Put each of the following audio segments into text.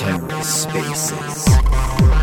Terra Spaces.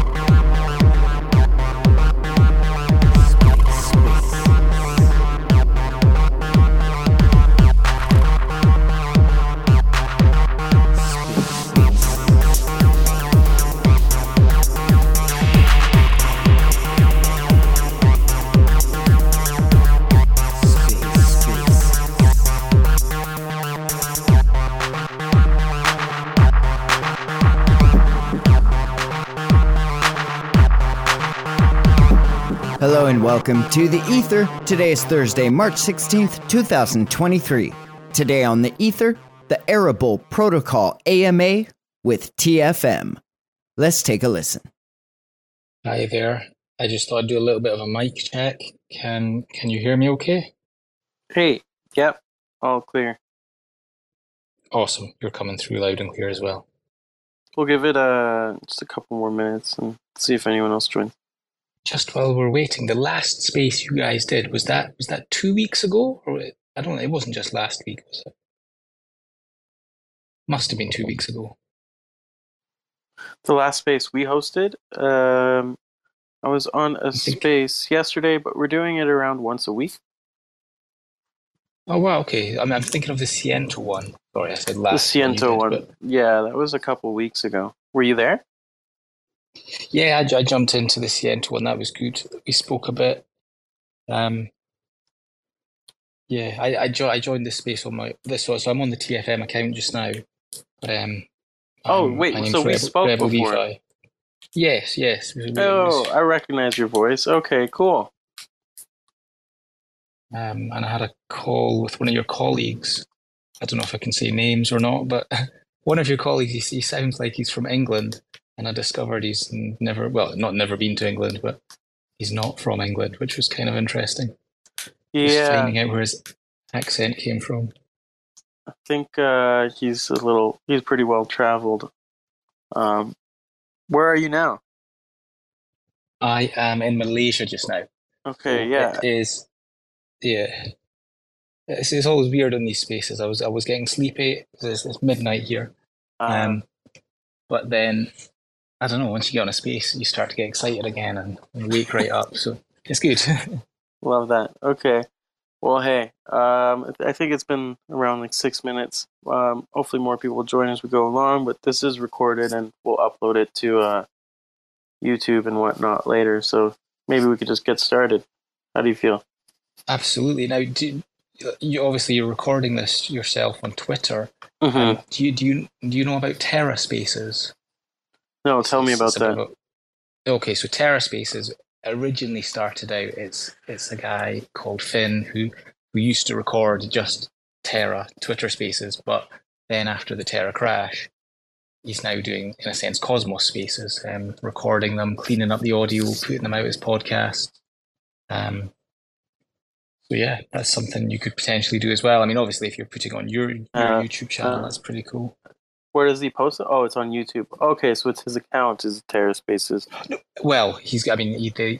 Hello and welcome to the Ether. Today is Thursday, March 16th, 2023. Today on the Ether, the Arable Protocol AMA with TFM. Let's take a listen. Hi there. I just thought I'd do a little bit of a mic check. Can can you hear me okay? Hey, yep, all clear. Awesome. You're coming through loud and clear as well. We'll give it uh, just a couple more minutes and see if anyone else joins. Just while we're waiting, the last space you guys did was that was that two weeks ago, or it, I don't know. It wasn't just last week, was it? Must have been two weeks ago. The last space we hosted, um, I was on a space yesterday, but we're doing it around once a week. Oh wow, okay. I mean, I'm thinking of the Ciento one. Sorry, I said last. The Ciento did, one. but- Yeah, that was a couple weeks ago. Were you there? Yeah, I, I jumped into the Ciento one. That was good. We spoke a bit. Um, yeah, I I, jo- I joined this space on my this so so I'm on the TFM account just now. Um, Oh, wait, so we Rebel- spoke Rebel before. Levi. Yes, yes. was- Oh, was- I recognize your voice. Okay, cool. um, and I had a call with one of your colleagues. I don't know if I can say names or not, but one of your colleagues, he, he sounds like he's from England, and I discovered he's never, well, not never been to England, but he's not from England, which was kind of interesting. Just Yeah, finding out where his accent came from. I think uh, he's a little. He's pretty well traveled. Um, where are you now? I am in Malaysia just now. Okay, So yeah. It is, yeah. It's, it's always weird in these spaces. I was I was getting sleepy. It's, it's midnight here. Um, Um, but then, I don't know, once you get on a space, you start to get excited again and, and wake right up. So it's good. Love that. Okay. Well, hey, um, I think it's been around like six minutes. Um, hopefully, more people will join as we go along. But this is recorded, and we'll upload it to uh, YouTube and whatnot later. So maybe we could just get started. How do you feel? Absolutely. Now, do, you obviously you're recording this yourself on Twitter. Mm-hmm. Um, do you do you do you know about Terra Spaces? No, tell me about that. of a- okay, so Terra Spaces originally started out. It's it's a guy called Finn who who used to record just Terra Twitter Spaces, but then after the Terra crash, he's now doing in a sense Cosmos Spaces, um, recording them, cleaning up the audio, putting them out as podcasts. Um, so yeah, that's something you could potentially do as well. I mean, obviously, if you're putting on your, your Uh, YouTube channel, uh, that's pretty cool. Where does he post it? Oh, it's on YouTube. Okay, so it's his account is Terra Spaces. Well, he's I mean he they,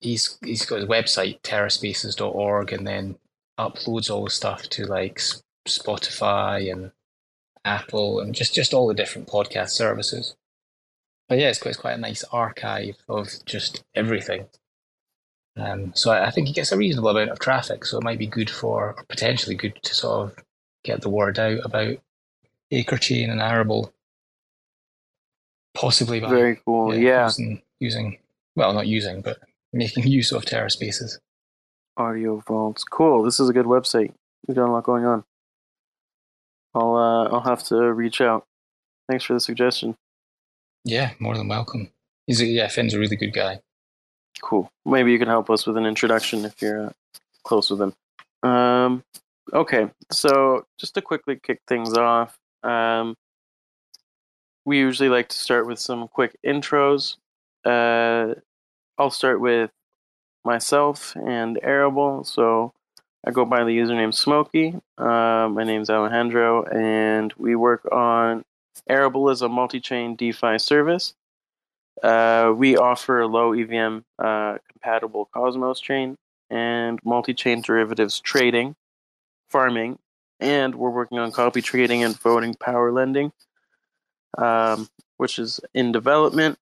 he's he's got his website terraspaces.org and then uploads all the stuff to like Spotify and Apple and just just all the different podcast services. But yeah, it's quite it's quite a nice archive of just everything. Um, so I, I think he gets a reasonable amount of traffic, so it might be good for or potentially good to sort of get the word out about Acre Chain and Arable. Possibly by Very cool. Yeah. Using, using, well, not using, but making use of Terra Spaces. Audio Vaults. Cool. This is a good website. We've got a lot going on. I'll uh, I'll have to reach out. Thanks for the suggestion. Yeah, more than welcome. He's a, yeah, Finn's a really good guy. Cool. Maybe you can help us with an introduction if you're uh, close with him. Um, okay, so just to quickly kick things off, um, we usually like to start with some quick intros. Uh, I'll start with myself and Arable. So I go by the username Smokey. Uh, my name's Alejandro, and we work on Arable as a multi-chain DeFi service. Uh, we offer a low EVM uh, compatible Cosmos chain and multi chain derivatives trading farming, and we're working on copy trading and voting power lending, um, which is in development.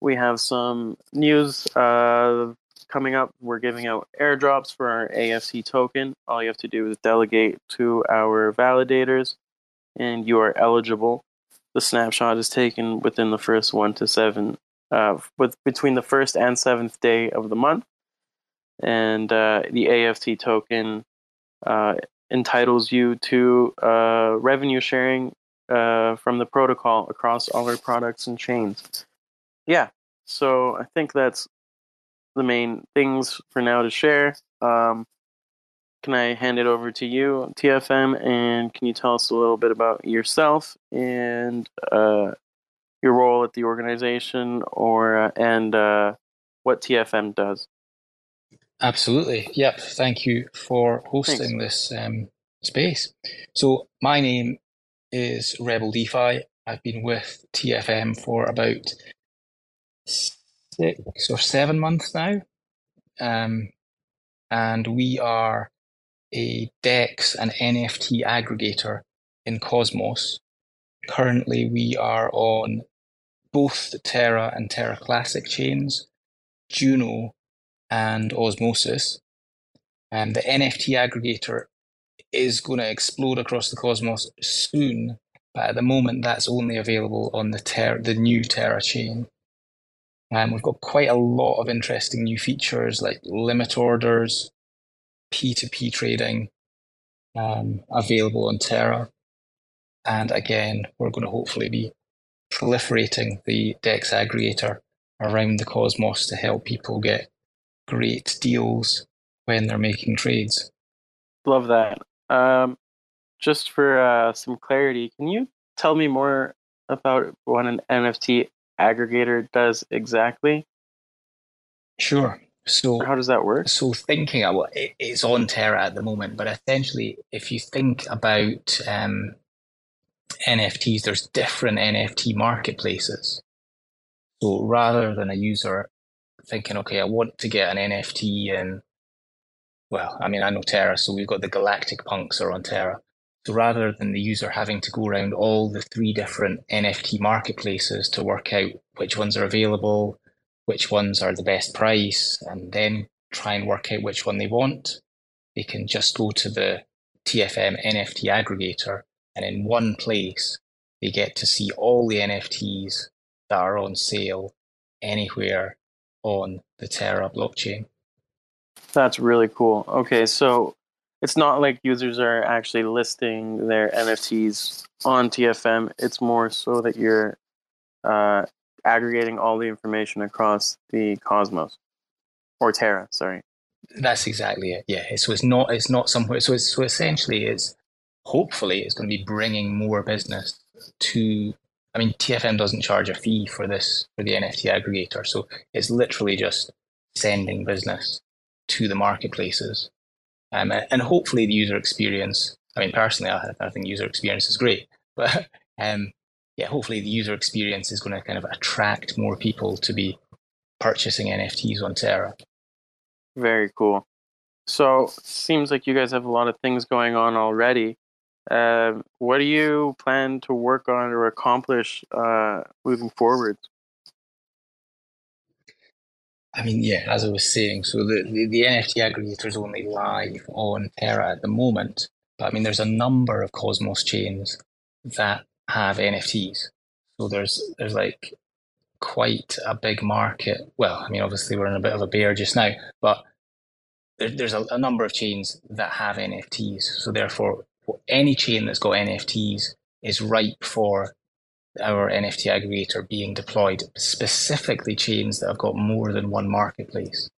We have some news uh, coming up. We're giving out airdrops for our AFC token. All you have to do is delegate to our validators, and you are eligible. The snapshot is taken within the first one to seven, uh, with between the first and seventh day of the month, and uh, the AFT token uh, entitles you to uh, revenue sharing uh, from the protocol across all our products and chains. Yeah, so I think that's the main things for now to share. Um, can I hand it over to you, TFM, and can you tell us a little bit about yourself and uh, your role at the organization, or uh, and uh, what TFM does? Absolutely. Yep. Thank you for hosting Thanks. this um, space. So my name is Rebel DeFi. I've been with TFM for about six or seven months now. Um, and we are a DEX and NFT aggregator in Cosmos. Currently, we are on both the Terra and Terra Classic chains, Juno and Osmosis. And the NFT aggregator is going to explode across the cosmos soon, but at the moment that's only available on the ter- the new Terra chain. Um, we've got quite a lot of interesting new features like limit orders, P2P trading um, available on Terra. And again, we're going to hopefully be proliferating the DEX aggregator around the cosmos to help people get great deals when they're making trades. Love that. Um, just for uh, some clarity, can you tell me more about what an NFT aggregator does exactly? Sure. So how does that work? So thinking about it, it's on Terra at the moment, but essentially, if you think about um, NFTs, there's different NFT marketplaces. So rather than a user thinking, okay, I want to get an NFT in, well, I mean, I know Terra, so we've got the Galactic Punks are on Terra. So rather than the user having to go around all the three different NFT marketplaces to work out which ones are available, which ones are the best price, and then try and work out which one they want, they can just go to the TFM NFT aggregator, and in one place, they get to see all the NFTs that are on sale anywhere on the Terra blockchain. That's really cool. Okay, so it's not like users are actually listing their NFTs on TFM. It's more so that you're uh, aggregating all the information across the Cosmos or Terra. Sorry. That's exactly it. Yeah. So it's not. It's not somewhere. So it's, so essentially, it's hopefully it's going to be bringing more business to. I mean, TFM doesn't charge a fee for this for the NFT aggregator, so it's literally just sending business to the marketplaces um, and hopefully the user experience. I mean, personally, I, I think user experience is great, but um, yeah, hopefully the user experience is going to kind of attract more people to be purchasing NFTs on Terra. Very cool. So seems like you guys have a lot of things going on already. Uh, what do you plan to work on or accomplish uh, moving forward? I mean, yeah, as I was saying, so the, the, the NFT aggregator is only live on Terra at the moment. But I mean, there's a number of Cosmos chains that have NFTs. So there's there's like quite a big market. Well, I mean, obviously we're in a bit of a bear just now, but there, there's a, a number of chains that have NFTs. So therefore, any chain that's got NFTs is ripe for our NFT aggregator being deployed, specifically chains that have got more than one marketplace.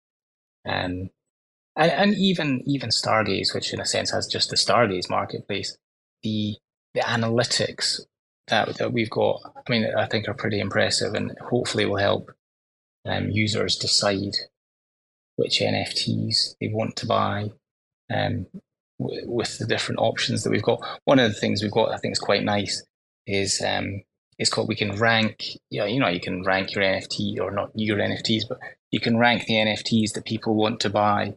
Um, and, and even even Stargaze, which in a sense has just the Stargaze marketplace, the the analytics that that we've got, I mean, I think are pretty impressive, and hopefully will help um, users decide which NFTs they want to buy um, with the different options that we've got. One of the things we've got, I think, is quite nice, is um, it's called we can rank you know, you know you can rank your nft or not your nfts but you can rank the nfts that people want to buy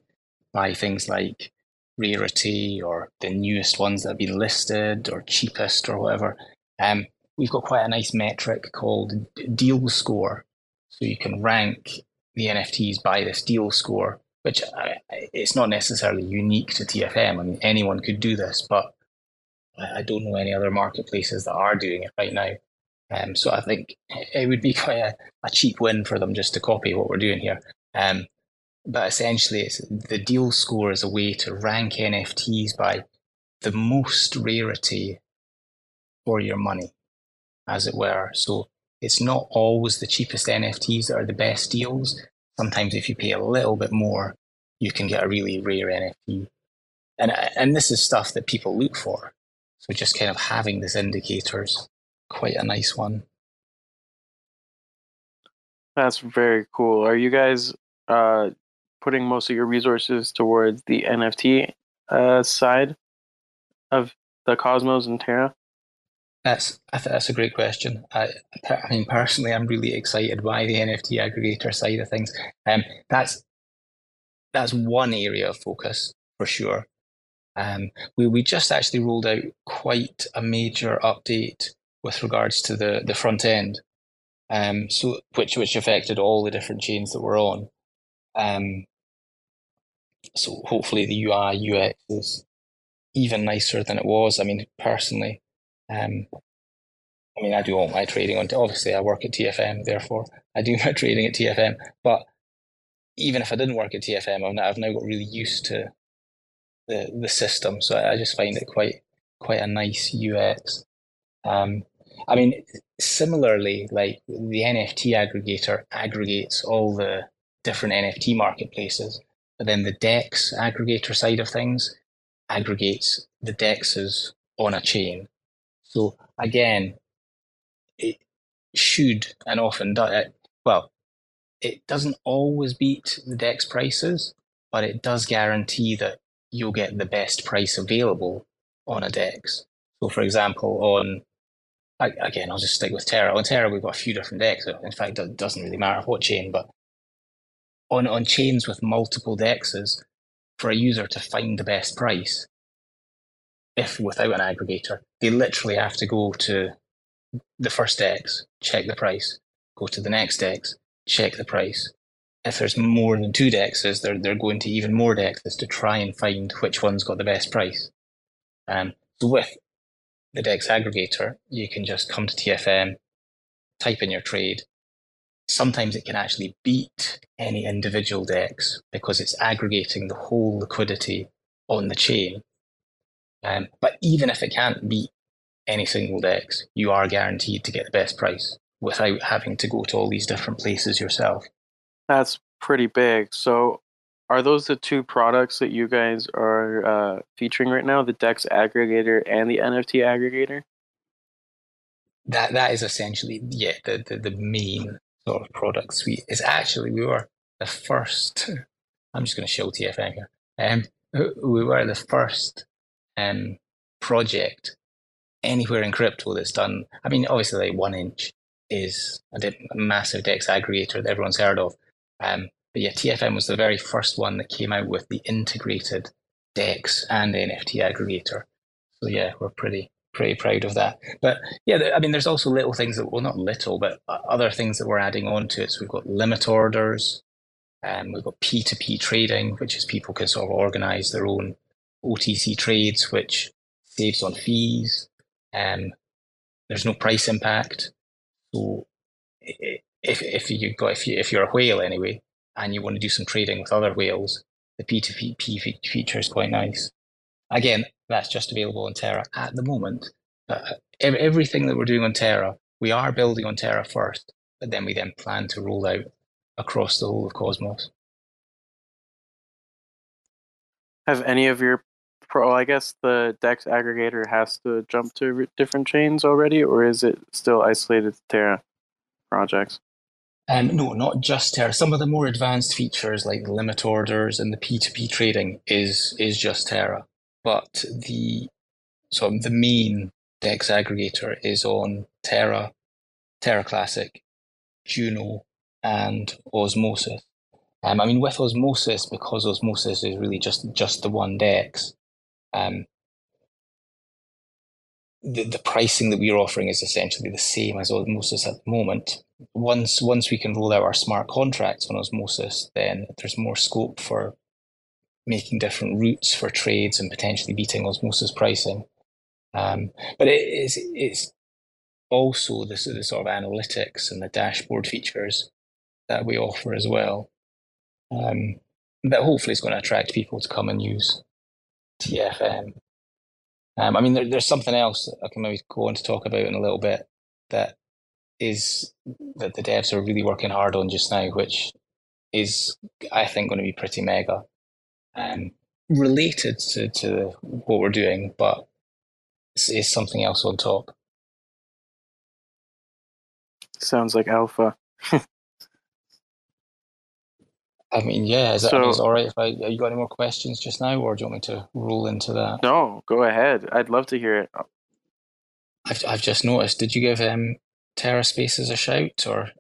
by things like rarity or the newest ones that have been listed or cheapest or whatever. Um, we've got quite a nice metric called deal score. So you can rank the NFTs by this deal score, which I, it's not necessarily unique to TFM. I mean, anyone could do this, but I don't know any other marketplaces that are doing it right now. Um, so I think it would be quite a, a, cheap win for them just to copy what we're doing here. Um, but essentially, the deal score is a way to rank NFTs by the most rarity for your money, as it were. So it's not always the cheapest NFTs that are the best deals. Sometimes, if you pay a little bit more, you can get a really rare NFT. And, and this is stuff that people look for. So just kind of having this indicators quite a nice one. That's very cool. Are you guys uh, putting most of your resources towards the NFT uh, side of the Cosmos and Terra? That's I that's a great question. I, I mean, personally, I'm really excited by the NFT aggregator side of things. Um, that's that's one area of focus for sure. Um, we we just actually rolled out quite a major update with regards to the the front end, um, so which which affected all the different chains that we're on. Um, so hopefully the UI UX is even nicer than it was. I mean, personally, um, I mean, I do all my trading on. Obviously, I work at TFM, therefore I do my trading at TFM. But even if I didn't work at TFM, I've now, I've now got really used to the the system, so I, just find it quite quite a nice UX. Um, I mean, similarly, like the NFT aggregator aggregates all the different NFT marketplaces. But then the DEX aggregator side of things aggregates the DEXs on a chain. So again, it should and often does, uh, well, it doesn't always beat the DEX prices, but it does guarantee that you'll get the best price available on a DEX. So for example, on again, I'll just stick with Terra. On Terra, we've got a few different DEXs. In fact, it doesn't really matter what chain, but on, on chains with multiple dexes for a user to find the best price, if without an aggregator, they literally have to go to the first dex, check the price, go to the next dex, check the price. If there's more than two dexes, they're, they're going to even more dexes to try and find which one's got the best price. Um, so with the DEX aggregator, you can just come to TFM, type in your trade, sometimes it can actually beat any individual DEX because it's aggregating the whole liquidity on the chain. Um, but even if it can't beat any single DEX, you are guaranteed to get the best price without having to go to all these different places yourself. That's pretty big. So, are those the two products that you guys are uh, featuring right now, the DEX aggregator and the NFT aggregator? That that is essentially yeah the, the, the main sort of product suite is actually we were the first. I'm just going to show TFM here. Um, we were the first um, project anywhere in crypto that's done. I mean, obviously, like 1inch is a, massive DEX aggregator that everyone's heard of. Um, but yeah, TFM was the very first one that came out with the integrated DEX and NFT aggregator. So yeah, we're pretty pretty proud of that. But yeah, I mean, there's also little things that, well, not little, but other things that we're adding on to it. So we've got limit orders, and um, we've got P2P trading, which is people can sort of organize their own OTC trades, which saves on fees. Um, there's no price impact. So if, if you got, if you, if you're a whale anyway, and you want to do some trading with other whales, the P2P feature is quite nice. Again, that's just available on Terra at the moment. Uh, everything that we're doing on Terra, we are building on Terra first, but then we then plan to roll out across the whole of Cosmos. Have any of your pro? I guess the Dex aggregator has to jump to different chains already, or is it still isolated to Terra projects? Um, no, not just Terra. Some of the more advanced features like the limit orders and the P2P trading is is just Terra but the so the main DEX aggregator is on Terra, Terra Classic, Juno, and Osmosis. Um, I mean, with osmosis, because osmosis is really just just the one dex, um, the, the pricing that we're offering is essentially the same as osmosis at the moment. Once once we can roll out our smart contracts on osmosis, then there's more scope for making different routes for trades and potentially beating osmosis pricing. Um, but it is it's also the, the sort of analytics and the dashboard features that we offer as well um, that hopefully is going to attract people to come and use TFM. Um, I mean, there, there's something else I can maybe go on to talk about in a little bit that is that the devs are really working hard on just now, which is, I think, going to be pretty mega. Um, related to, to what we're doing, but it's something else on top. Sounds like alpha. I mean, yeah, is, so, it all right if I, you got any more questions just now, or do you want me to roll into that? No, go ahead. I'd love to hear it. I've, I've just noticed, did you give um, TerraSpaces a shout, or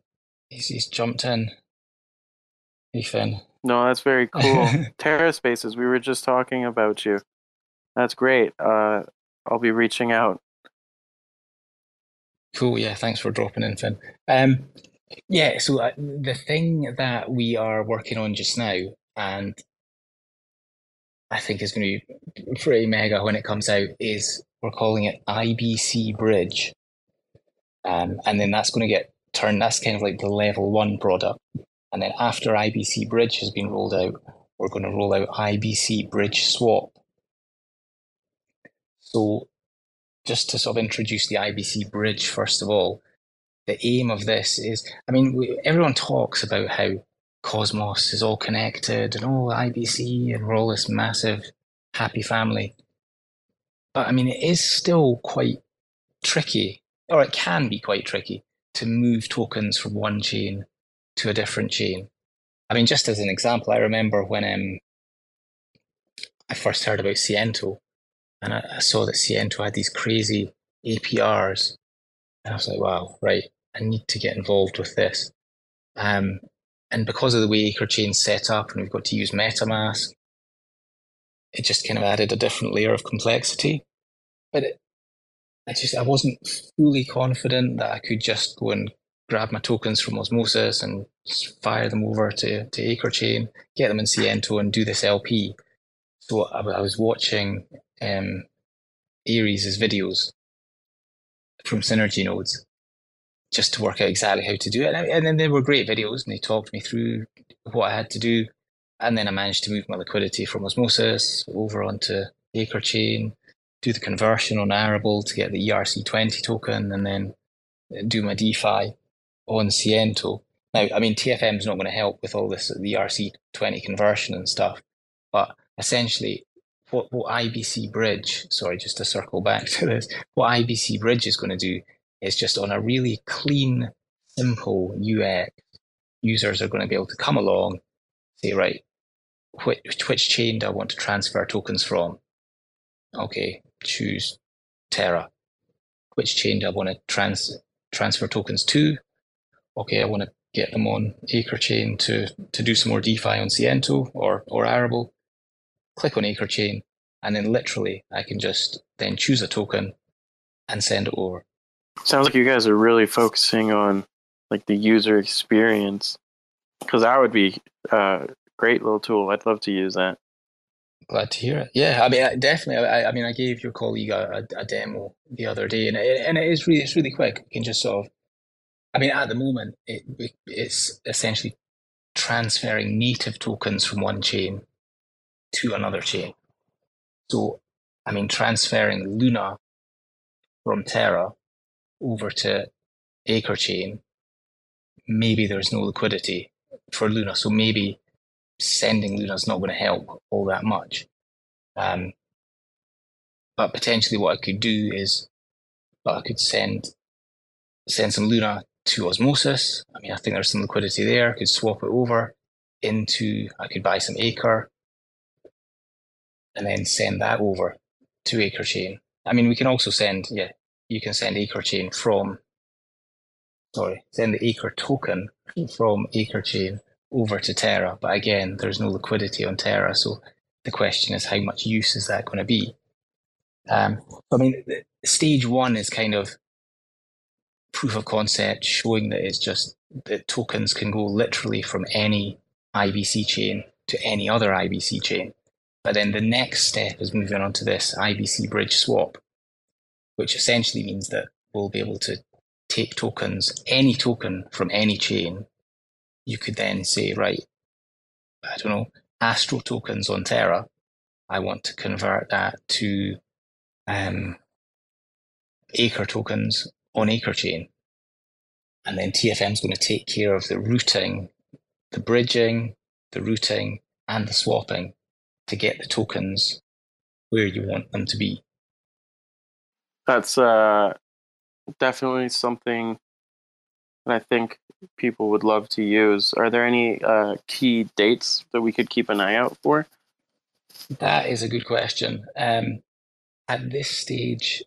he's, he's jumped in? Ethan. No, that's very cool. Terra Spaces, we were just talking about you. That's great. Uh, I'll be reaching out. Cool. Yeah. Thanks for dropping in, Finn. Um, yeah. So uh, the thing that we are working on just now, and I think is going to be pretty mega when it comes out, is we're calling it IBC Bridge, um, and then that's going to get turned. That's kind of like the level one product, and then after IBC Bridge has been rolled out, we're going to roll out IBC Bridge Swap. So just to sort of introduce the IBC bridge, first of all, the aim of this is I mean, we, everyone talks about how Cosmos is all connected and oh, IBC and we're all this massive happy family. But I mean, it is still quite tricky, or it can be quite tricky to move tokens from one chain to a different chain. I mean, just as an example, I remember when um, I first heard about Ciento, and I, I saw that Ciento had these crazy APRs. And I was like, wow, right, I need to get involved with this. Um, and because of the way AcreChain's set up and we've got to use MetaMask, it just kind of added a different layer of complexity. But it, I just I wasn't fully confident that I could just go and grab my tokens from Osmosis and fire them over to, to AcreChain, get them in Ciento and do this LP. So I, I was watching um, Aries' videos from Synergy nodes just to work out exactly how to do it. And, and then they were great videos and they talked me through what I had to do. And then I managed to move my liquidity from Osmosis over onto AcreChain, do the conversion on Arable to get the ERC20 token, and then do my DeFi on Ciento. Now, I mean, TFM is not going to help with all this, the ERC20 conversion and stuff, but essentially what, what IBC Bridge, sorry, just to circle back to this, what IBC Bridge is going to do is just on a really clean, simple UX, users are going to be able to come along, say, right, which, which chain do I want to transfer tokens from? Okay, choose Terra. Which chain do I want to trans, transfer tokens to? Okay, I want to get them on AcreChain to, to do some more DeFi on Ciento or, or Arable click on Acre Chain, and then literally I can just then choose a token and send it over. Sounds like you guys are really focusing on like the user experience because that would be a great little tool. I'd love to use that. Glad to hear it. Yeah, I mean, definitely. I, I mean, I gave your colleague a, a, a, demo the other day, and it, and it is really it's really quick. You can just sort of, I mean, at the moment, it, it's essentially transferring native tokens from one chain to another chain. So, I mean, transferring Luna from Terra over to AcreChain, maybe there's no liquidity for Luna. So maybe sending Luna is not going to help all that much. Um, but potentially what I could do is I could send send some Luna to Osmosis. I mean, I think there's some liquidity there. I could swap it over into, I could buy some Acre and then send that over to Acre Chain. I mean, we can also send, yeah, you can send AcreChain from, sorry, send the Acre token from AcreChain over to Terra. But again, there's no liquidity on Terra, so the question is how much use is that going to be? Um, I mean, stage one is kind of proof of concept, showing that it's just that tokens can go literally from any IBC chain to any other IBC chain. But then the next step is moving on to this IBC bridge swap, which essentially means that we'll be able to take tokens, any token from any chain. You could then say, right, I don't know, Astro tokens on Terra. I want to convert that to um, Acre tokens on Acre chain. And then TFM is going to take care of the routing, the bridging, the routing, and the swapping to get the tokens where you want them to be. That's uh, definitely something that I think people would love to use. Are there any uh, key dates that we could keep an eye out for? That is a good question. Um, at this stage,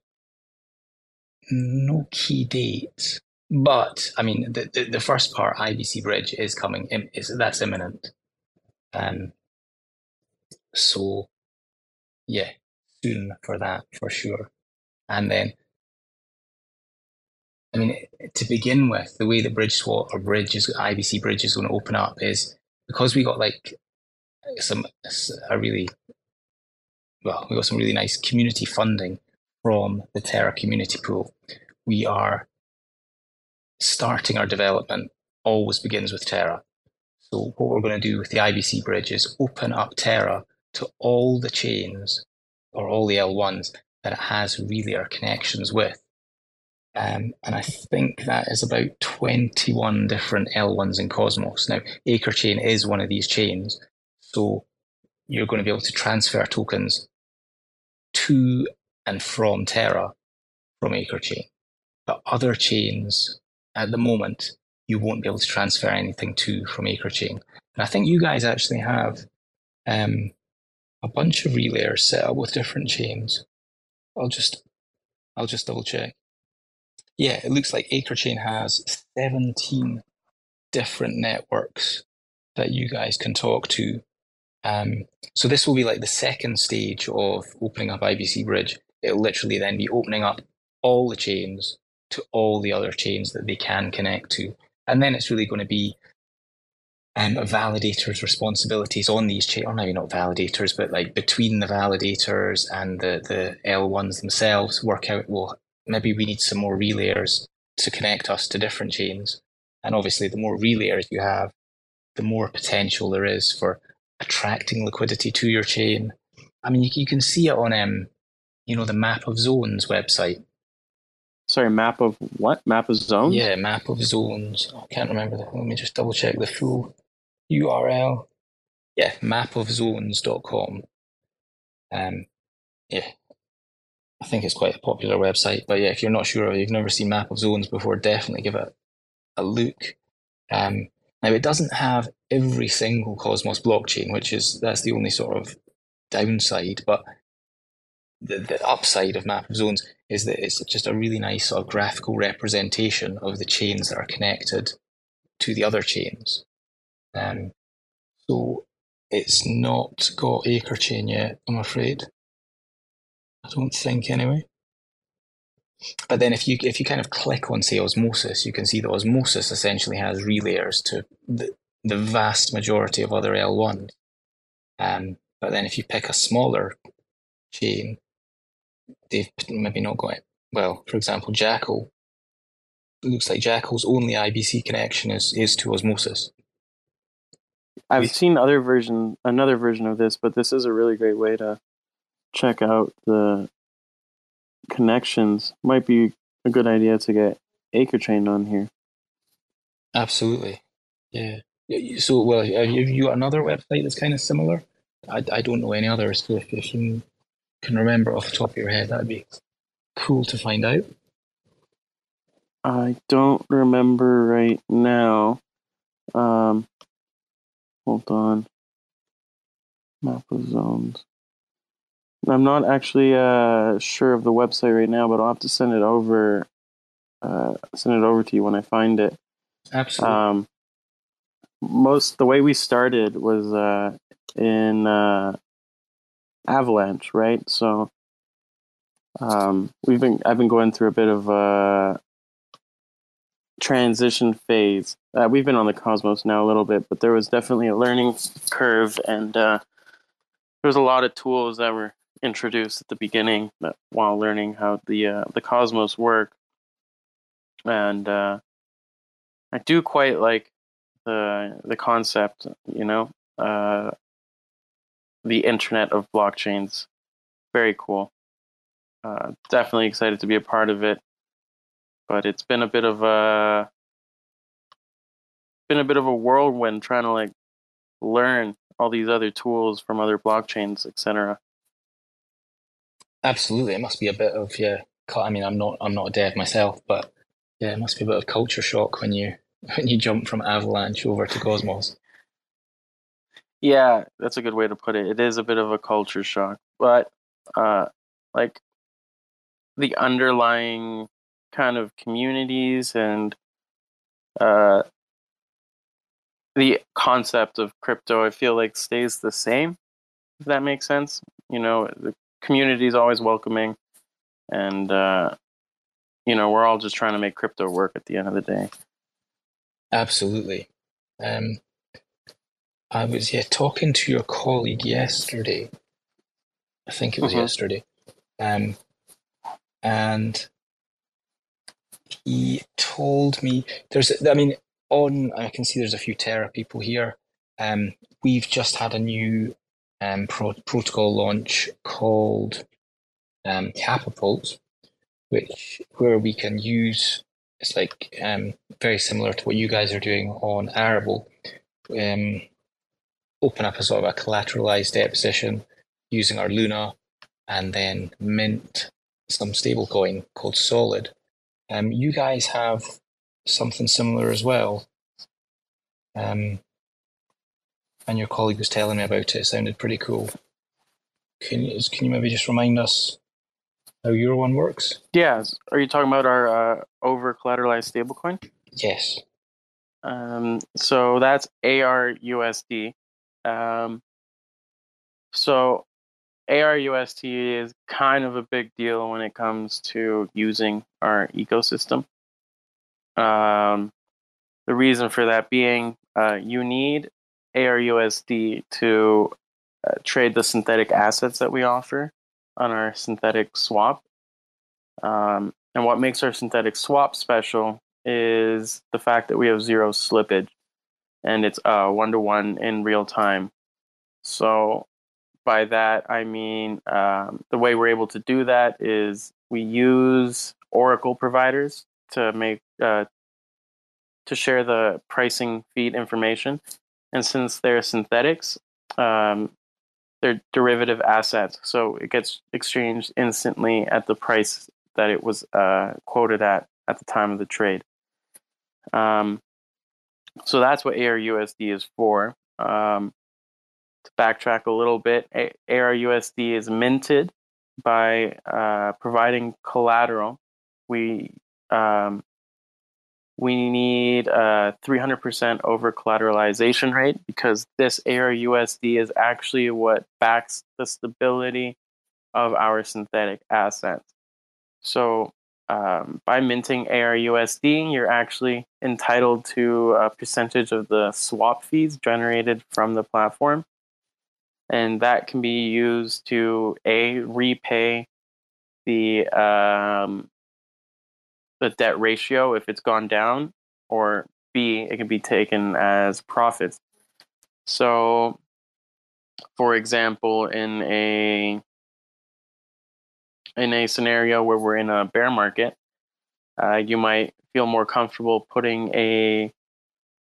no key date. But I mean, the, the, the first part, IBC Bridge, is coming. Is that's imminent. Um, so, yeah, soon for that for sure. And then, I mean, to begin with, the way the bridge swap or bridge is IBC bridge is going to open up is because we got like some a really well, we got some really nice community funding from the Terra community pool. We are starting our development always begins with Terra. So what we're going to do with the IBC bridge is open up Terra to all the chains or all the L1s that it has Relayer connections with. Um, and I think that is about 21 different L1s in Cosmos. Now, Acre Chain is one of these chains. So you're going to be able to transfer tokens to and from Terra from Acre Chain. But other chains at the moment, you won't be able to transfer anything to from Acre Chain. And I think you guys actually have um, a bunch of relayers set up with different chains. I'll just I'll just double check. Yeah, it looks like Acre Chain has 17 different networks that you guys can talk to. Um, so this will be like the second stage of opening up IBC Bridge. It'll literally then be opening up all the chains to all the other chains that they can connect to. And then it's really going to be um, validators' responsibilities on these chains, or maybe not validators, but like between the validators and the, the L1s themselves, work out, well, maybe we need some more relayers to connect us to different chains. And obviously, the more relayers you have, the more potential there is for attracting liquidity to your chain. I mean, you, you can see it on, um, you know, the Map of Zones website. Sorry, map of what? Map of zones? Yeah, map of zones. I can't remember. The, let me just double check the full URL. Yeah, mapofzones.com. Um, yeah, I think it's quite a popular website. But yeah, if you're not sure, or you've never seen Map of Zones before, definitely give it a look. Um, now it doesn't have every single Cosmos blockchain, which is that's the only sort of downside. But the, the upside of Map of Zones is that it's just a really nice sort of graphical representation of the chains that are connected to the other chains. Um, so it's not got Acre chain yet, I'm afraid. I don't think anyway. But then if you if you kind of click on say osmosis, you can see that osmosis essentially has relayers to the, the vast majority of other L1s. Um, but then if you pick a smaller chain, they've maybe not got it. Well, for example, Jackal. It looks like Jackal's only IBC connection is, is to osmosis. I've seen other version, another version of this, but this is a really great way to check out the connections. Might be a good idea to get Acre Chain on here. Absolutely, yeah. So, well, have you got another website that's kind of similar? I, I don't know any others. So if, if you can remember off the top of your head, that'd be cool to find out. I don't remember right now. Um, hold on. Map of zones. I'm not actually uh, sure of the website right now, but I'll have to send it over. Uh, send it over to you when I find it. Absolutely. Um, most the way we started was uh, in uh, Avalanche, right? So um, we've been I've been going through a bit of a transition phase. Uh, we've been on the Cosmos now a little bit, but there was definitely a learning curve, and uh, there was a lot of tools that were introduced at the beginning while learning how the uh, the Cosmos work. And uh, I do quite like the the concept, you know, uh, the internet of blockchains. Very cool. Uh, definitely excited to be a part of it, but it's been a bit of a been a bit of a whirlwind trying to like learn all these other tools from other blockchains, etc. Absolutely, it must be a bit of yeah. I mean, I'm not I'm not a dev myself, but yeah, it must be a bit of culture shock when you when you jump from Avalanche over to Cosmos. Yeah, that's a good way to put it. It is a bit of a culture shock, but uh, like the underlying kind of communities and uh, the concept of crypto, I feel like stays the same. If that makes sense, you know, the community is always welcoming, and uh, you know, we're all just trying to make crypto work at the end of the day. Absolutely. Um, I was yeah talking to your colleague yesterday. I think it was mm-hmm. yesterday, um, and he told me there's. I mean, on I can see there's a few Terra people here. Um, we've just had a new um, pro- protocol launch called um, Capapult, which where we can use it's like um, very similar to what you guys are doing on Arable. Um, open up a sort of a collateralized deposition using our Luna, and then mint some stablecoin called Solid. Um, you guys have something similar as well. Um, and your colleague was telling me about it. It sounded pretty cool. Can you, can you maybe just remind us how your one works? Yeah. Are you talking about our uh, over collateralized stablecoin? Yes. Um, so that's ARUSD. Um, so ARUSD is kind of a big deal when it comes to using our ecosystem. Um, the reason for that being uh, you need ARUSD to uh, trade the synthetic assets that we offer on our synthetic swap. Um, and what makes our synthetic swap special is the fact that we have zero slippage and it's one to one in real time. So, by that, I mean um, the way we're able to do that is we use Oracle providers to make uh, to share the pricing feed information, and since they're synthetics, um, they're derivative assets, so it gets exchanged instantly at the price that it was uh, quoted at at the time of the trade. Um, so that's what ARUSD is for. Um, to backtrack a little bit, ARUSD is minted by uh, providing collateral. We um, we need a 300% over collateralization rate because this ARUSD is actually what backs the stability of our synthetic assets. So um, by minting ARUSD, you're actually entitled to a percentage of the swap fees generated from the platform. And that can be used to A, repay the um, the debt ratio if it's gone down, or B, it can be taken as profits. So, for example, in a in a scenario where we're in a bear market, uh, you might feel more comfortable putting a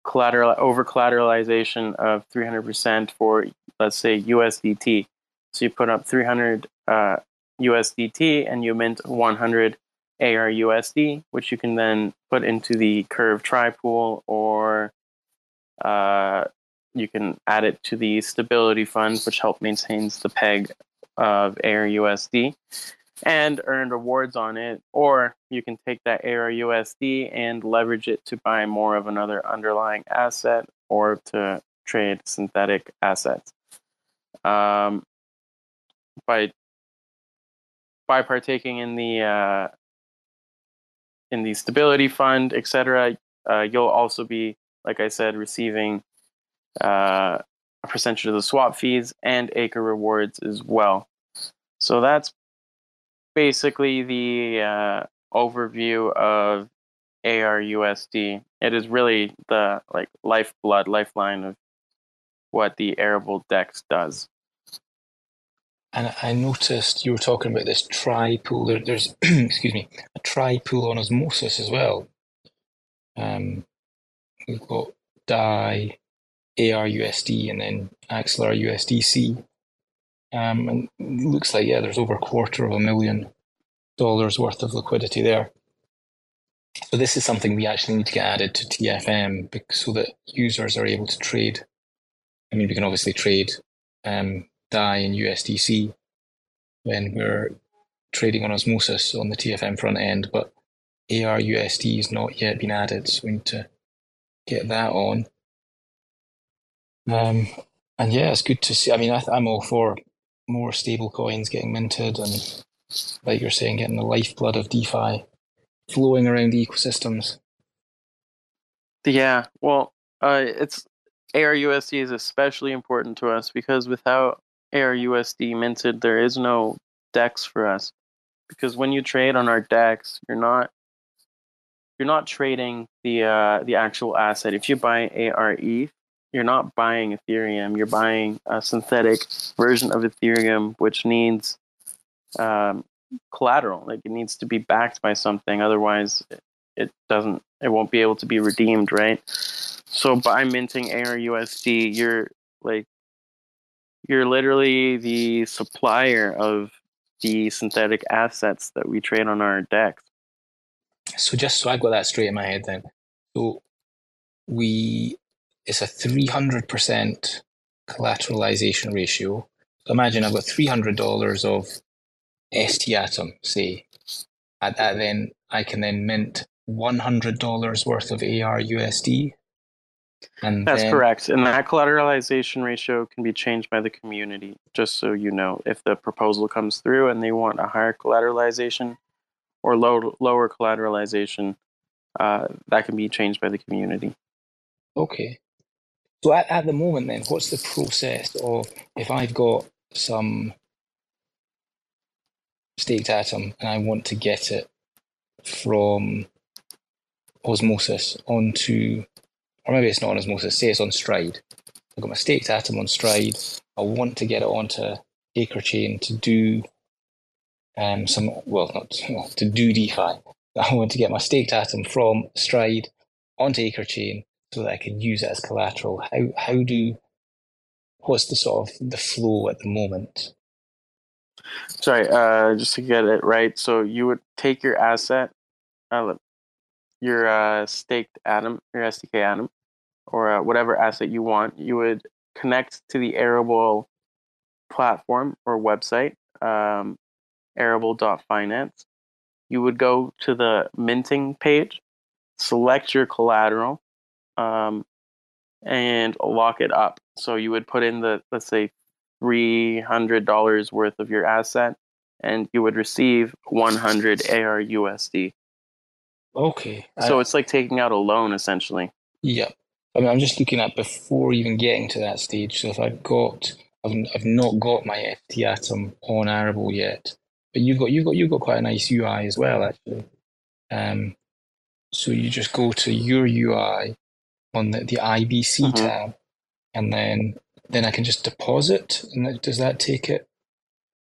collateral over collateralization of 300% for let's say USDT. So you put up 300 uh, USDT and you mint 100 ARUSD, which you can then put into the Curve Tri pool, or uh, you can add it to the stability fund, which help maintains the peg of ARUSD and earn rewards on it, or you can take that ARUSD and leverage it to buy more of another underlying asset or to trade synthetic assets. Um, by by partaking in the uh, in the stability fund, etc., uh, you'll also be, like I said, receiving uh, a percentage of the swap fees and acre rewards as well. So that's basically the uh, overview of ARUSD. It is really the like lifeblood, lifeline of what the Arable Dex does. And I noticed you were talking about this tri pool. There, there's, excuse me, a tri pool on osmosis as well. Um, we've got DAI, ARUSD, and then Axelar USDC. Um, and it looks like, yeah, there's over a quarter of a million dollars worth of liquidity there. So this is something we actually need to get added to TFM so that users are able to trade. I mean, we can obviously trade um, DAI and USDC when we're trading on Osmosis on the TFM front end, but ARUSD has not yet been added, so we need to get that on. Um, and yeah, it's good to see. I mean, I, am all for more stable coins getting minted and, like you're saying, getting the lifeblood of DeFi flowing around the ecosystems. Yeah, well, uh, it's ARUSD is especially important to us because without ARUSD minted, there is no DEX for us. Because when you trade on our DEX, you're not you're not trading the uh, the actual asset. If you buy ARE, you're not buying Ethereum. You're buying a synthetic version of Ethereum, which needs um, collateral. Like it needs to be backed by something. Otherwise, it doesn't. It won't be able to be redeemed, right? So by minting ARUSD, you're like you're literally the supplier of the synthetic assets that we trade on our DEX. So just so I got that straight in my head, then, so we it's a three hundred percent collateralization ratio. So imagine I've got three hundred dollars of ST Atom, say, at that then I can then mint one hundred dollars worth of ARUSD. And That's then, correct. And that collateralization ratio can be changed by the community, just so you know. If the proposal comes through and they want a higher collateralization or low, lower collateralization, uh, that can be changed by the community. Okay. So at, at the moment, then, what's the process of if I've got some staked atom and I want to get it from osmosis onto, or maybe it's not on osmosis, say it's on Stride. I've got my staked atom on Stride. I want to get it onto Acre Chain to do um, some, well, not to do DeFi. I want to get my staked atom from Stride onto Acre Chain so that I can use it as collateral. How how do what's the sort of the flow at the moment? Sorry, uh, just to get it right. So you would take your asset, uh, your uh, staked atom, your SDK atom, or uh, whatever asset you want. You would connect to the Arable platform or website, um, arable.finance. You would go to the minting page, select your collateral, um, and lock it up. So you would put in the, let's say, $300 worth of your asset and you would receive 100 ARUSD. Okay. So I, it's like taking out a loan essentially. Yeah. I mean, I'm just looking at before even getting to that stage. So if I've got, I've, I've not got my FT Atom on Arable yet, but you've got, you've got, you've got quite a nice UI as well, actually. Um, so you just go to your UI on the, the IBC mm-hmm. tab, and then then I can just deposit. And does that take it?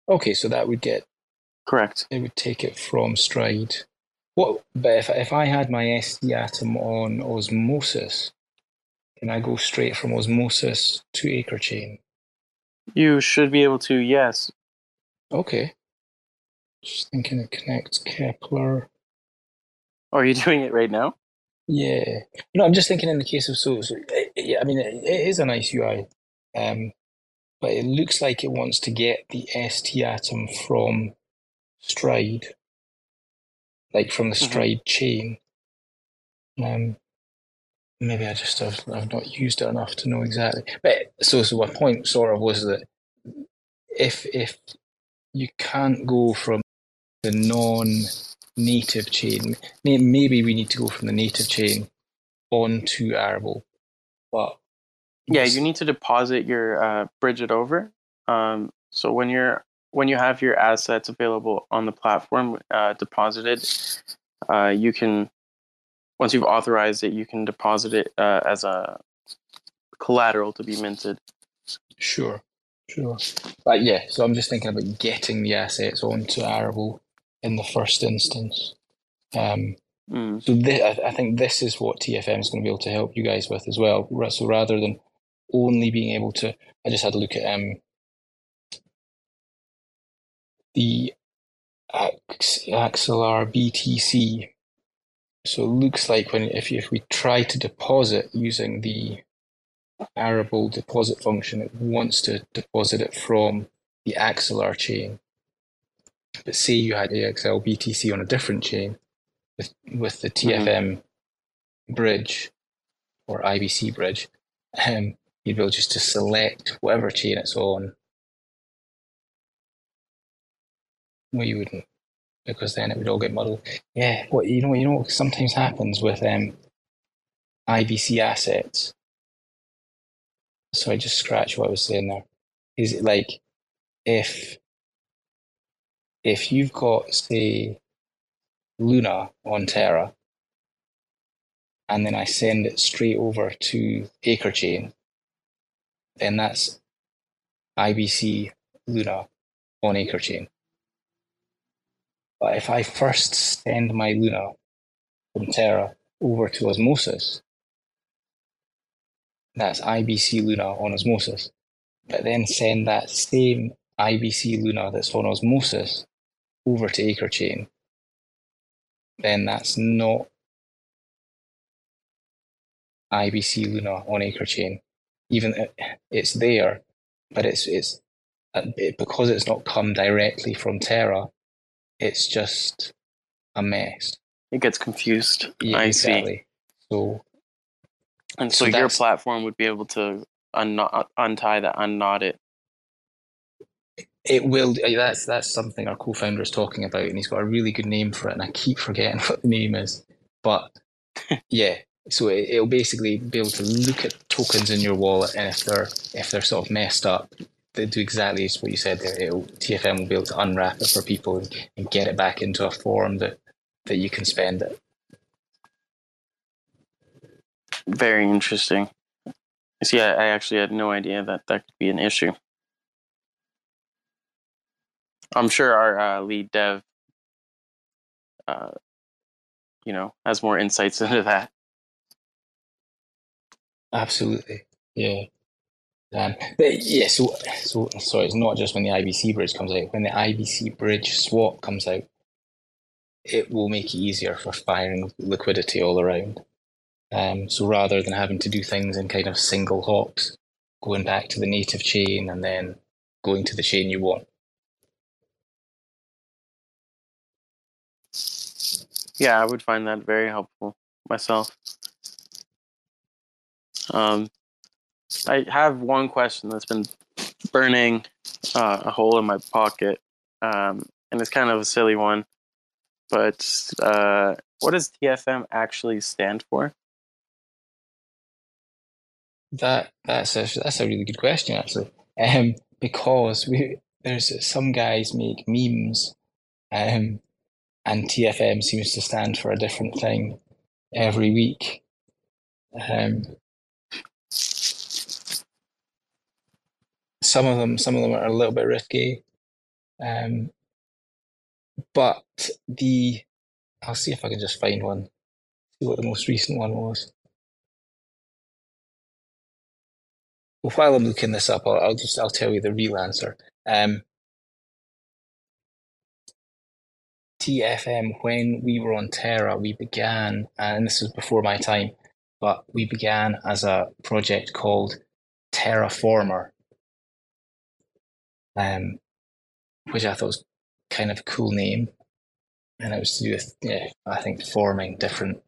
Okay, so that would get correct. It would take it from Stride. What? But if if I had my SD Atom on Osmosis, can I go straight from Osmosis to Acre Chain? You should be able to. Yes. Okay. Just thinking it connects Keplr. Oh, are you doing it right now? Yeah. No, I'm just thinking in the case of so, so yeah, I mean, it, it is a nice UI. Um, but it looks like it wants to get the ST atom from Stride, like from the mm-hmm. Stride chain. Um, maybe I just have I've not used it enough to know exactly. But so so my point sort of was that if if you can't go from the non-native chain, maybe we need to go from the native chain onto Arable, but yeah, you need to deposit your uh, bridge it over. Um, so when you're when you have your assets available on the platform uh, deposited, uh, you can once you've authorized it, you can deposit it uh, as a collateral to be minted. Sure, sure. But yeah, so I'm just thinking about getting the assets onto Arable in the first instance. Um, mm. So th- I, I think this is what TFM is going to be able to help you guys with as well. So rather than only being able to, I just had a look at um, the Axelar BTC. So it looks like when if if we try to deposit using the Arable deposit function, it wants to deposit it from the Axelar chain. But say you had AXL BTC on a different chain with with the TFM mm-hmm. bridge or IBC bridge, um, you'd be able just to select whatever chain it's on Well, you wouldn't, because then it would all get muddled. Yeah, what you know, you know, what sometimes happens with um, IBC assets. So I just scratch what I was saying there. Is it like if if you've got say Luna on Terra, and then I send it straight over to AcreChain, then that's IBC Luna on AcreChain. But if I first send my Luna from Terra over to Osmosis, that's IBC Luna on Osmosis, but then send that same IBC Luna that's on Osmosis over to AcreChain, then that's not IBC Luna on AcreChain. Even it's there, but it's it's uh, because it's not come directly from Terra it's just a mess. It gets confused. Yeah, I exactly. see. So, and so, so your platform would be able to unknot, untie that, unknot it. It will. That's that's something our co-founder is talking about, and he's got a really good name for it, and I keep forgetting what the name is. But yeah, so it, will basically be able to look at tokens in your wallet, and if they're if they're sort of messed up, they do exactly what you said there. It'll, TFM will be able to unwrap it for people and, and get it back into a form that, that you can spend it. Very interesting. See, I, I actually had no idea that that could be an issue. I'm sure our uh, lead dev, uh, you know, has more insights into that. Absolutely, yeah. Um, but yeah, so so sorry, it's not just when the IBC bridge comes out. When the IBC bridge swap comes out, it will make it easier for firing liquidity all around. Um, so rather than having to do things in kind of single hops, going back to the native chain and then going to the chain you want. Yeah, I would find that very helpful myself. Um, I have one question that's been burning uh, a hole in my pocket, um, and it's kind of a silly one. But uh, what does TFM actually stand for? That that's a that's a really good question actually, um, because we there's some guys make memes, um, and TFM seems to stand for a different thing every week. Um, some of them some of them are a little bit risky. Um, but the i'll see if i can just find one. See what the most recent one was. Well, while i'm looking this up I'll, I'll, just i'll tell you the real answer. Um, tfm when we were on terra we began and this was before my time but we began as a project called terraformer um, which I thought was kind of a cool name. And it was to do with, yeah, I think forming different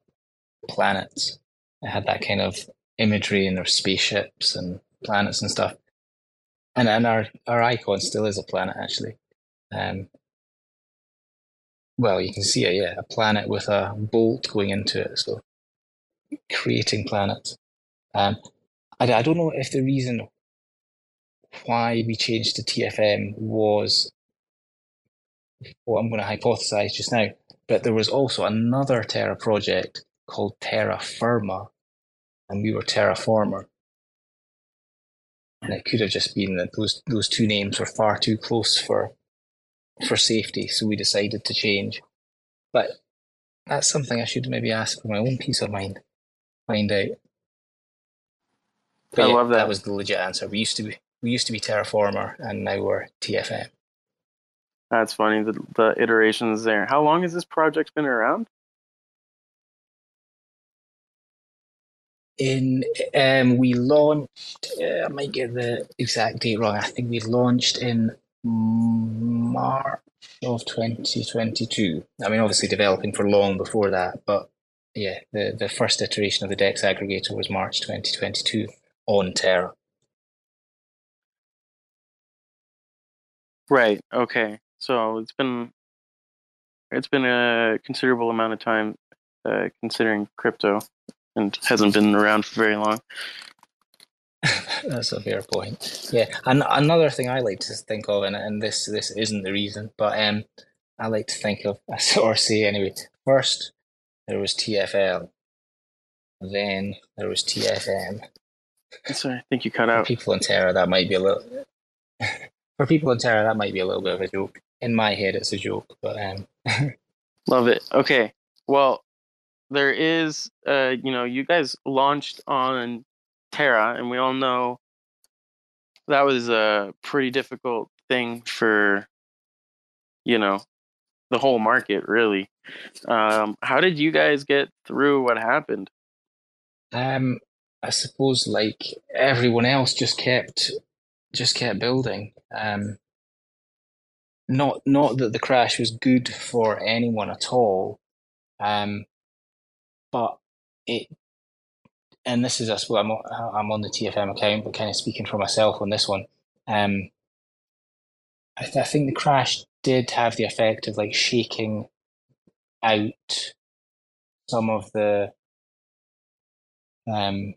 planets. it had that kind of imagery and their spaceships and planets and stuff. And and our our icon still is a planet actually. Um, well, you can see it, yeah, a planet with a bolt going into it. So creating planets. Um, I, I don't know if the reason why we changed to TFM was what I'm going to hypothesize just now, but there was also another Terra project called Terra Firma, and we were Terraformer. And it could have just been that those those two names were far too close for for safety, so we decided to change. But that's something I should maybe ask for my own peace of mind, find out. But I yeah, love that. That was the legit answer. We used to be we used to be Terraformer, and now we're TFM. That's funny. The the iterations there. How long has this project been around? In um, we launched. Uh, I might get the exact date wrong. I think we launched in March of 2022. I mean, obviously developing for long before that, but yeah, the the first iteration of the Dex aggregator was March 2022 on Terra. Right. Okay. So it's been it's been a considerable amount of time uh, considering crypto and hasn't been around for very long. That's a fair point. Yeah, and another thing I like to think of, and, and this this isn't the reason, but um, I like to think of, or say anyway. First, there was TFL, then there was TFM. Sorry, I think you cut For out. people in Terra, that might be a little. For people in Terra, that might be a little bit of a joke. In my head, it's a joke, but um, Love it. Okay. Well, there is uh you know, you guys launched on Terra and we all know that was a pretty difficult thing for you know, the whole market really. Um how did you guys get through what happened? um, I suppose like everyone else, just kept just kept building. Um, not not that the crash was good for anyone at all, um, but it. And this is, I suppose, I'm, on- I'm on the TFM account, but kind of speaking for myself on this one. Um, I, th- I think the crash did have the effect of like shaking out some of the um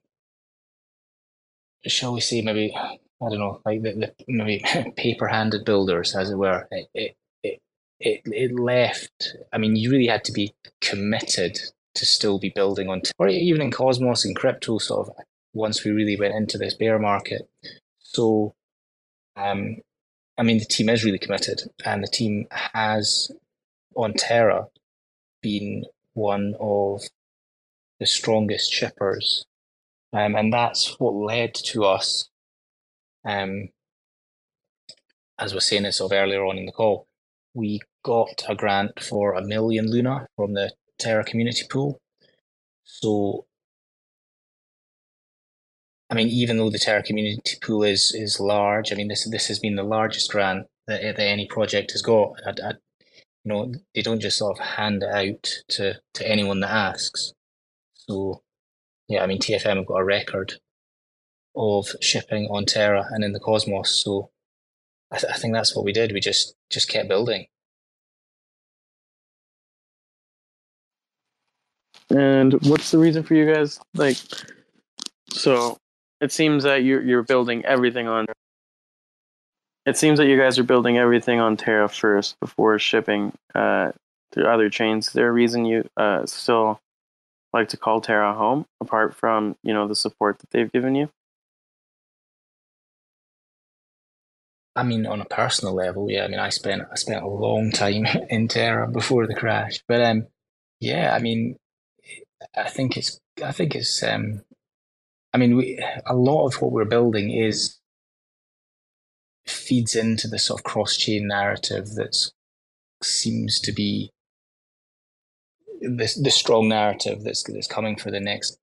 shall we say maybe I don't know like the, the maybe paper handed builders as it were it it it it left I mean you really had to be committed to still be building on or even in Cosmos and crypto sort of once we really went into this bear market so um I mean the team is really committed and the team has on Terra been one of the strongest shippers. Um, and that's what led to us, um, as was saying this of earlier on in the call, we got a grant for a million Luna from the Terra Community Pool. So, I mean, even though the Terra Community Pool is is large, I mean, this this has been the largest grant that, that any project has got. I, I, you know, they don't just sort of hand it out to, to anyone that asks. So, yeah, I mean, TFM have got a record of shipping on Terra and in the Cosmos. So, I, th- I think that's what we did. We just just kept building. And what's the reason for you guys like so it seems that you're you're building everything on it seems that you guys are building everything on Terra first before shipping uh through other chains. Is there a reason you uh still like to call Terra home apart from, you know, the support that they've given you? I mean, on a personal level, yeah. I mean, I spent I spent a long time in Terra before the crash, but um, yeah. I mean, I think it's I think it's um, I mean, we a lot of what we're building is feeds into the sort of cross chain narrative that seems to be the the strong narrative that's that's coming for the next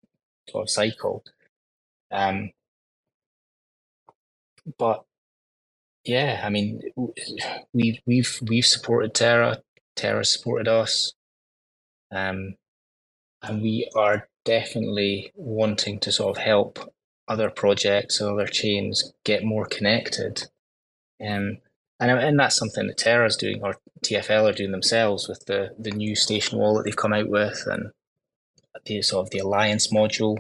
sort of cycle. Um, but yeah, I mean, we've we've we've supported Terra. Terra supported us, um, and we are definitely wanting to sort of help other projects and other chains get more connected. Um, and, and that's something that Terra's doing or TFL are doing themselves with the, the new station wall that they've come out with and the sort of the alliance module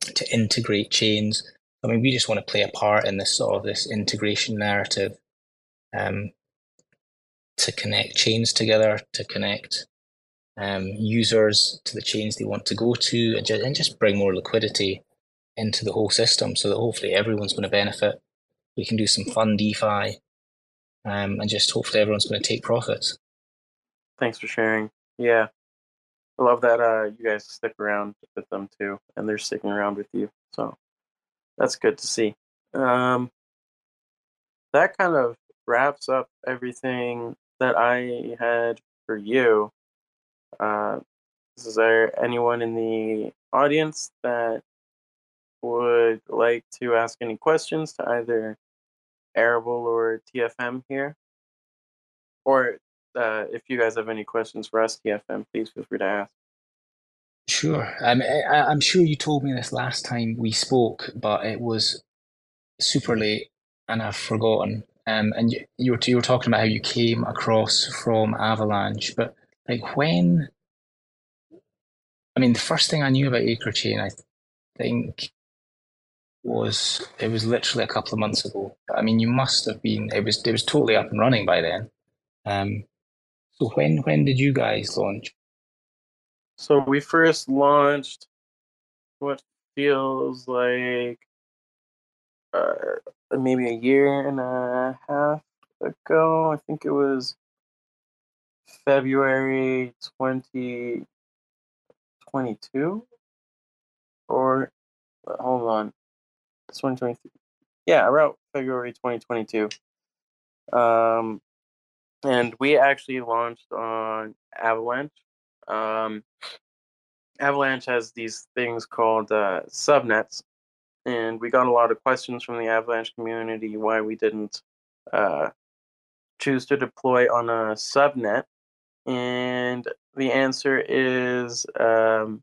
to integrate chains. I mean, we just want to play a part in this sort of this integration narrative um, to connect chains together, to connect um, users to the chains they want to go to, and just, and just bring more liquidity into the whole system so that hopefully everyone's going to benefit. We can do some fun DeFi um, and just hopefully everyone's going to take profits. Thanks for sharing. Yeah. I love that uh, you guys stick around with them too, and they're sticking around with you. So that's good to see. Um, that kind of wraps up everything that I had for you. Uh, is there anyone in the audience that would like to ask any questions to either Arable or TFM here? Or uh, if you guys have any questions for us, TFM, please feel free to ask. Sure. Um, I, I'm sure you told me this last time we spoke, but it was super late and I've forgotten. Um, and you, you were you were talking about how you came across from Avalanche, but like when? I mean, the first thing I knew about Acrechain, I think, was it was literally a couple of months ago. I mean, you must have been. It was it was totally up and running by then. Um, so when when did you guys launch? So we first launched what feels like uh, maybe a year and a half ago. I think it was February 2022 or hold on 2023. Yeah, around February 2022. Um, and we actually launched on Avalanche. Um, Avalanche has these things called uh, subnets, and we got a lot of questions from the Avalanche community why we didn't uh, choose to deploy on a subnet. And the answer is um,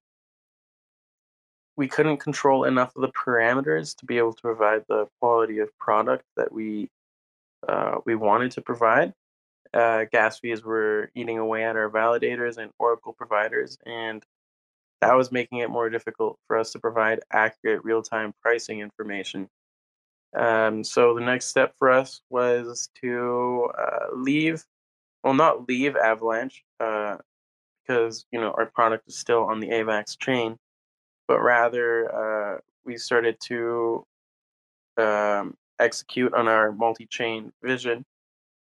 we couldn't control enough of the parameters to be able to provide the quality of product that we uh, we wanted to provide. Uh, gas fees were eating away at our validators and Oracle providers, and that was making it more difficult for us to provide accurate real-time pricing information. Um, so the next step for us was to uh, leave, well, not leave Avalanche, uh, because you know our product is still on the AVAX chain, but rather uh, we started to um, execute on our multi-chain vision,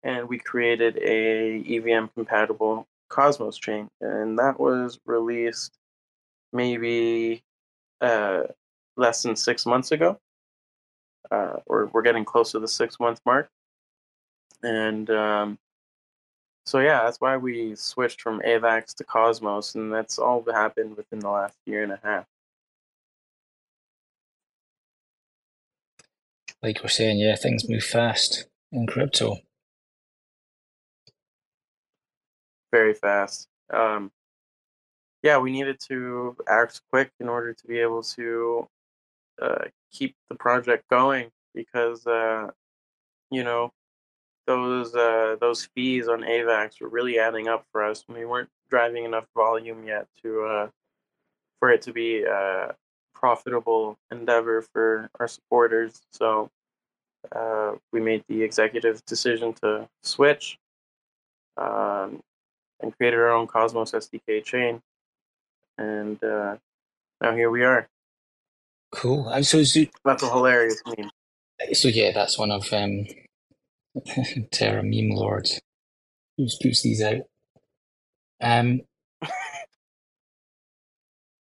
and we created a EVM compatible Cosmos chain, and that was released maybe uh, less than six months ago. Uh, we're we're getting close to the six month mark, and um, so yeah, that's why we switched from AVAX to Cosmos, and that's all happened within the last year and a half. like we're saying, yeah, things move fast in crypto. Very fast. Um, yeah, we needed to act quick in order to be able to uh, keep the project going because, uh, you know, those uh, those fees on AVAX were really adding up for us. We weren't driving enough volume yet to uh, for it to be a profitable endeavor for our supporters. So uh, we made the executive decision to switch um, and created our own Cosmos SDK chain. And uh, now here we are. Cool. And so, so that's a hilarious meme. So yeah, that's one of um, Terra meme lords who puts these out. Um.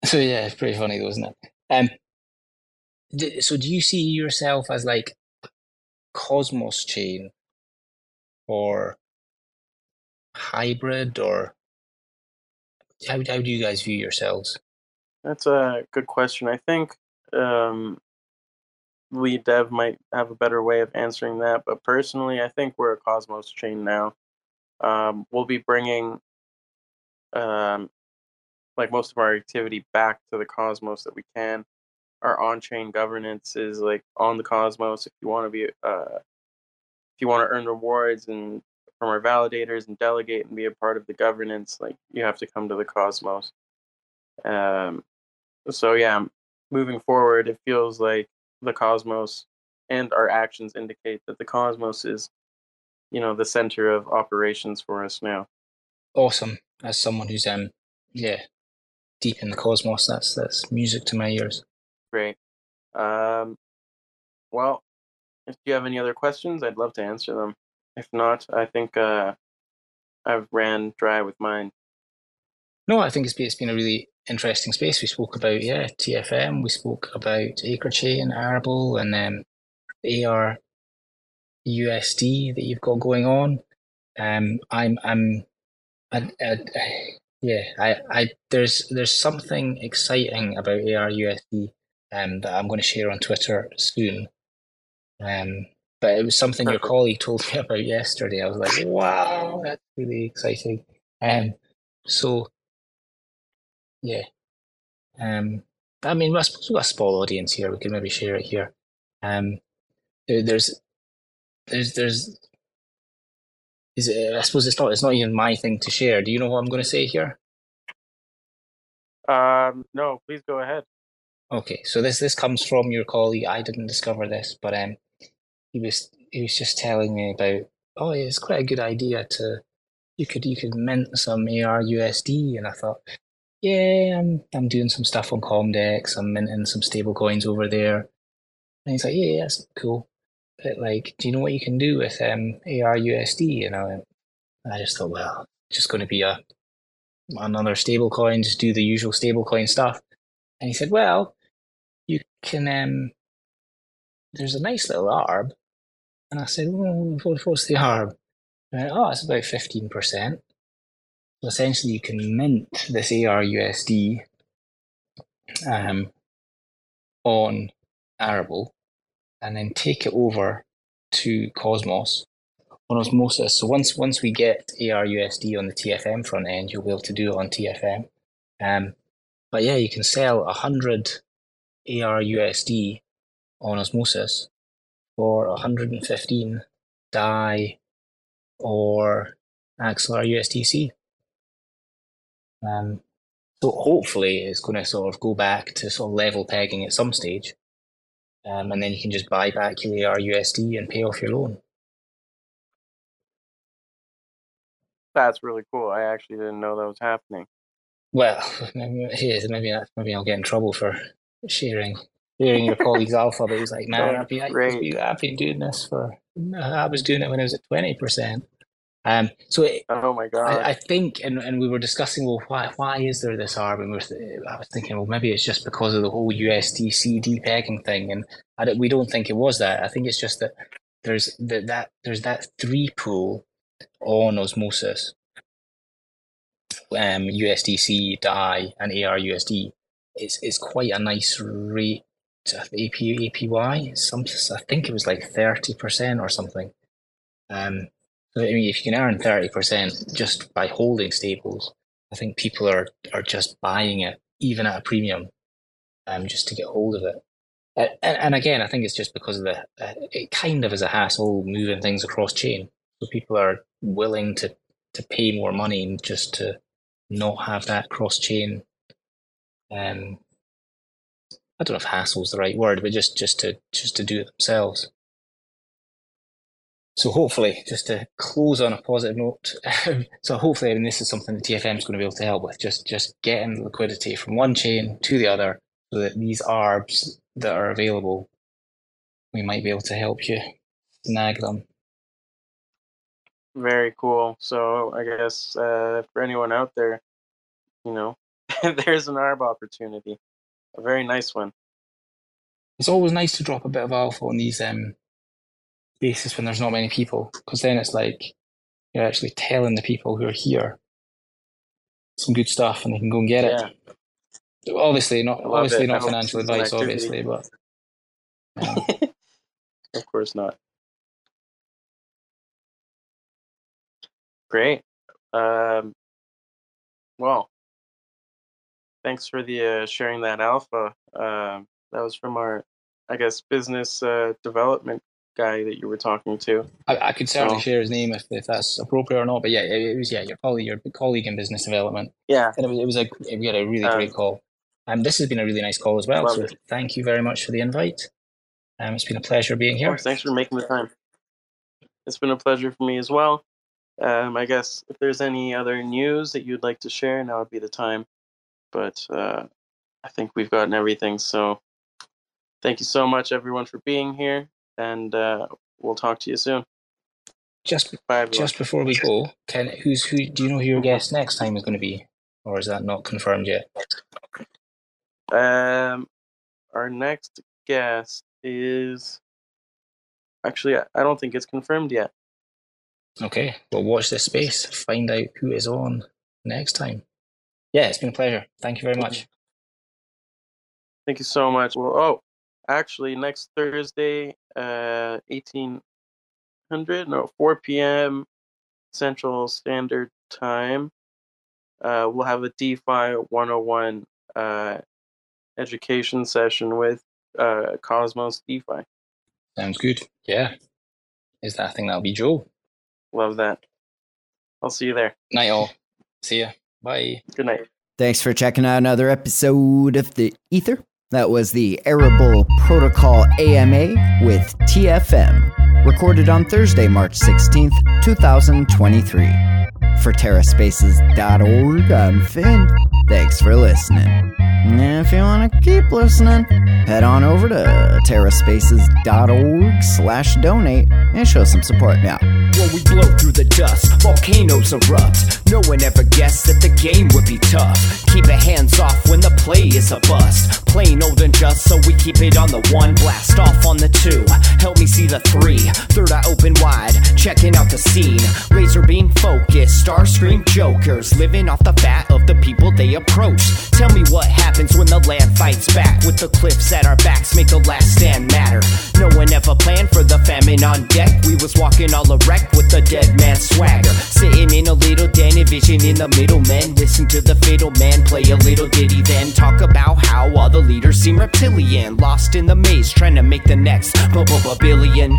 so yeah, it's pretty funny though, isn't it? Um, so do you see yourself as like Cosmos chain or hybrid or how, how do you guys view yourselves? That's a good question. I think um, lead dev might have a better way of answering that, but personally, I think we're a Cosmos chain now. Um, we'll be bringing um, like most of our activity back to the Cosmos that we can. Our on-chain governance is like on the Cosmos. If you want to be, uh, if you want to earn rewards and from our validators and delegate and be a part of the governance, like you have to come to the Cosmos. Um, so yeah, moving forward, it feels like the Cosmos and our actions indicate that the Cosmos is, you know, the center of operations for us now. Awesome. As someone who's um yeah deep in the cosmos, that's that's music to my ears. Great. Um, well, if you have any other questions, I'd love to answer them. If not, I think uh, I've ran dry with mine. No, I think it's been, it's been a really interesting space. We spoke about yeah TFM. We spoke about Acrechain, Arable, and um, AR USD that you've got going on. Um, I'm I'm, I, I, yeah, I, I there's there's something exciting about ARUSD um, that I'm going to share on Twitter soon. Um, but it was something your colleague told me about yesterday. I was like, wow, that's really exciting. Um, so yeah, um, I mean, I suppose we've got a small audience here. We can maybe share it here. Um, there's, there's, there's, is it, I suppose it's not, it's not even my thing to share. Do you know what I'm going to say here? Um, no, please go ahead. Okay, so this this comes from your colleague. I didn't discover this, but um, he was he was just telling me about. Oh, yeah, it's quite a good idea to you could you could mint some ARUSD, and I thought, yeah, I'm I'm doing some stuff on Comdex. I'm minting some stable coins over there. And he's like, yeah, that's cool. But like, do you know what you can do with um ARUSD? I went, I just thought, well, just going to be a another stable coin, just do the usual stable coin stuff. And he said, well, you can, um, there's a nice little ARB. And I said, well, what's the ARB? Went, oh, it's about 15%. So essentially, you can mint this ARUSD um, on Arable and then take it over to Cosmos on osmosis. So once once we get ARUSD on the TFM front end, you'll be able to do it on TFM. Um, but yeah, you can sell a hundred ARUSD on osmosis for 115 DAI or Axelar USDC. Um, so hopefully it's going to sort of go back to sort of level pegging at some stage. Um, and then you can just buy back your ARUSD and pay off your loan. That's really cool. I actually didn't know that was happening. Well, maybe maybe maybe I'll get in trouble for sharing sharing your colleague's alpha. But he's like, man, I've been, I've been doing this for. I was doing it when I was at twenty percent. Um, so it, oh my god, I, I, think, and, and we were discussing, well, why why is there this arb? And we were, I was thinking, well, maybe it's just because of the whole USDC depegging thing, and I, we don't think it was that. I think it's just that there's that, that there's that three pool on osmosis, um, USDC, DAI, and ARUSD, it's, it's quite a nice rate. AP, APY, some, I think it was like 30% or something. Um, I mean, if you can earn 30% just by holding stables, I think people are, are just buying it, even at a premium, um, just to get hold of it. And, and, again, I think it's just because of the, uh, it kind of is a hassle moving things across chain. So people are willing to, to pay more money just to not have that cross chain. Um, I don't know if hassle is the right word, but just just to just to do it themselves. So hopefully, just to close on a positive note, so hopefully, and this is something the TFM is going to be able to help with, just just getting liquidity from one chain to the other, so that these ARBs that are available, we might be able to help you snag them very cool. So I guess uh, for anyone out there, you know, there's an ARB opportunity, a very nice one. It's always nice to drop a bit of alpha on these um, bases when there's not many people, because then it's like you're actually telling the people who are here some good stuff, and they can go and get yeah. it. Obviously, not obviously it. not financial advice, obviously, but. Um, of course not. Great. Um, well, thanks for the uh, sharing that alpha. Uh, that was from our, I guess, business uh, development guy that you were talking to. I, I could certainly Oh. share his name if, if that's appropriate or not. But yeah, it, it was yeah your colleague, your colleague in business development, Yeah, and it was, it was a we had a really Um, great call. Um, this has been a really nice call as well. So Lovely. thank you very much for the invite. Um, it's been a pleasure being here. course. Thanks for making the time. It's been a pleasure for me as well. Um, I guess if there's any other news that you'd like to share, now would be the time. But uh, I think we've gotten everything. So thank you so much, everyone, for being here, and uh, we'll talk to you soon. Just Bye, everyone. just before we go, Ken, who's who? Do you know who your guest next time is going to be, or is that not confirmed yet? Um, our next guest is actually I I don't think it's confirmed yet. Okay, well, watch this space. Find out who is on next time. Yeah, it's been a pleasure. Thank you very much. Thank you so much. Well, oh, actually, next Thursday, uh, eighteen hundred no four p.m. Central Standard Time. Uh, we'll have a DeFi one hundred one uh education session with uh Cosmos DeFi. Sounds good. Yeah. Is that I think that'll be Joe. Love that. I'll see you there. Night all. See ya. Bye. Good night. Thanks for checking out another episode of the Ether. That was the Arable Protocol AMA with TFM, recorded on Thursday, March 16th, 2023. For TerraSpaces.org, I'm Finn. Thanks for listening. And if you want to keep listening, head on over to TerraSpaces.org slash donate and show some support now. When we blow through the dust, volcanoes erupt. No one ever guessed that the game would be tough. Keep your hands off when the play is a bust. Plain old and just, so we keep it on the one. Blast off on the two. Help me see the three. Third eye open wide, checking out the scene. Laser beam focus, star scream jokers. Living off the fat of the people they approach. Tell me what happens when the land fights back. With the cliffs at our backs, make the last stand matter. No one ever planned for the famine on deck. We was walking all erect with the dead man swagger. Sitting in a little den, vision in the middle, men. Listen to the fatal man play a little ditty, then talk about how all the leaders seem reptilian. Lost in the maze, trying to make the next billion.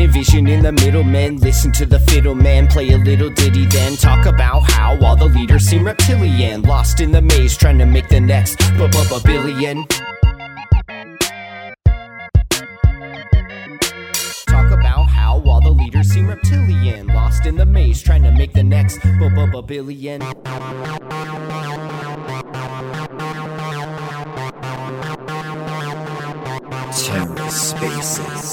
little den, in the middle men. Listen to the fiddle man play a little ditty, then talk about how all the leaders seem reptilian. Lost in the maze, trying to make the next b- billion. Talk about how all the leaders seem reptilian. Lost in the maze, trying to make the next b- b- billion. TerraSpaces.